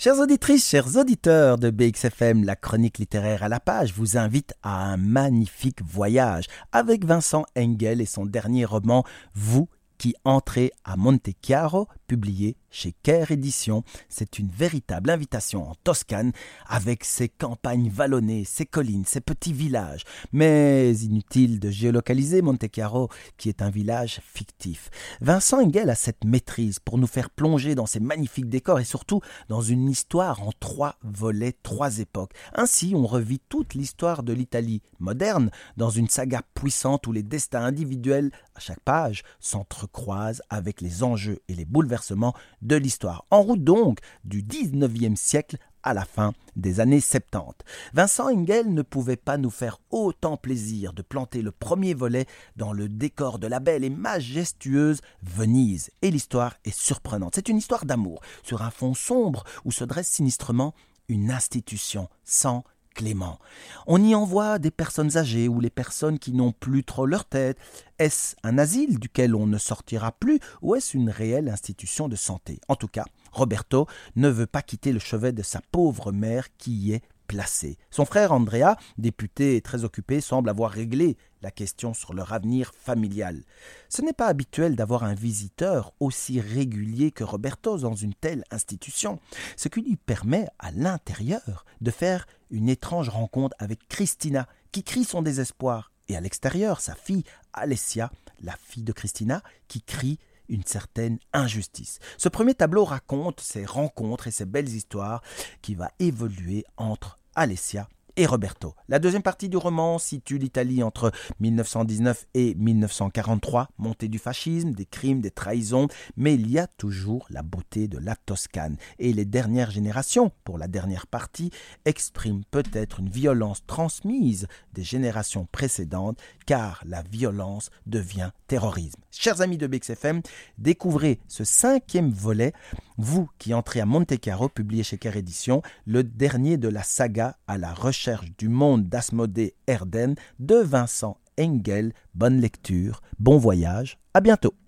Chères auditrices, chers auditeurs de BXFM, la chronique littéraire à la page vous invite à un magnifique voyage avec Vincent Engel et son dernier roman Vous qui entrez à Monte Chiaro, publié chez Caire Éditions. C'est une véritable invitation en Toscane, avec ses campagnes vallonnées, ses collines, ses petits villages. Mais inutile de géolocaliser Monte Chiaro, qui est un village fictif. Vincent Engel a cette maîtrise pour nous faire plonger dans ces magnifiques décors et surtout dans une histoire en trois volets, trois époques. Ainsi, on revit toute l'histoire de l'Italie moderne dans une saga puissante où les destins individuels, à chaque page, s'entrecroisent avec les enjeux et les bouleversements de l'histoire. En route donc du 19e siècle à la fin des années 70. Vincent Engel ne pouvait pas nous faire autant plaisir de planter le premier volet dans le décor de la belle et majestueuse Venise. Et l'histoire est surprenante. C'est une histoire d'amour sur un fond sombre où se dresse sinistrement une institution sans Clément. On y envoie des personnes âgées ou les personnes qui n'ont plus trop leur tête. Est-ce un asile duquel on ne sortira plus ou est-ce une réelle institution de santé? En tout cas, Roberto ne veut pas quitter le chevet de sa pauvre mère qui y est placée. Son frère Andrea, député très occupé, semble avoir réglé la question sur leur avenir familial. Ce n'est pas habituel d'avoir un visiteur aussi régulier que Roberto dans une telle institution, ce qui lui permet à l'intérieur de faire une étrange rencontre avec Christina, qui crie son désespoir, et à l'extérieur sa fille Alessia, la fille de Christina, qui crie une certaine injustice. Ce premier tableau raconte ces rencontres et ces belles histoires qui va évoluer entre Alessia et Roberto. La deuxième partie du roman situe l'Italie entre 1919 et 1943, montée du fascisme, des crimes, des trahisons, mais il y a toujours la beauté de la Toscane. Et les dernières générations, pour la dernière partie, expriment peut-être une violence transmise des générations précédentes, car la violence devient terrorisme. Chers amis de BXFM, découvrez ce cinquième volet, vous qui entrez à Monte Carlo, publié chez Car Édition, le dernier de la saga à la recherche du monde d'Asmodée Erden de Vincent Engel. Bonne lecture, bon voyage, à bientôt.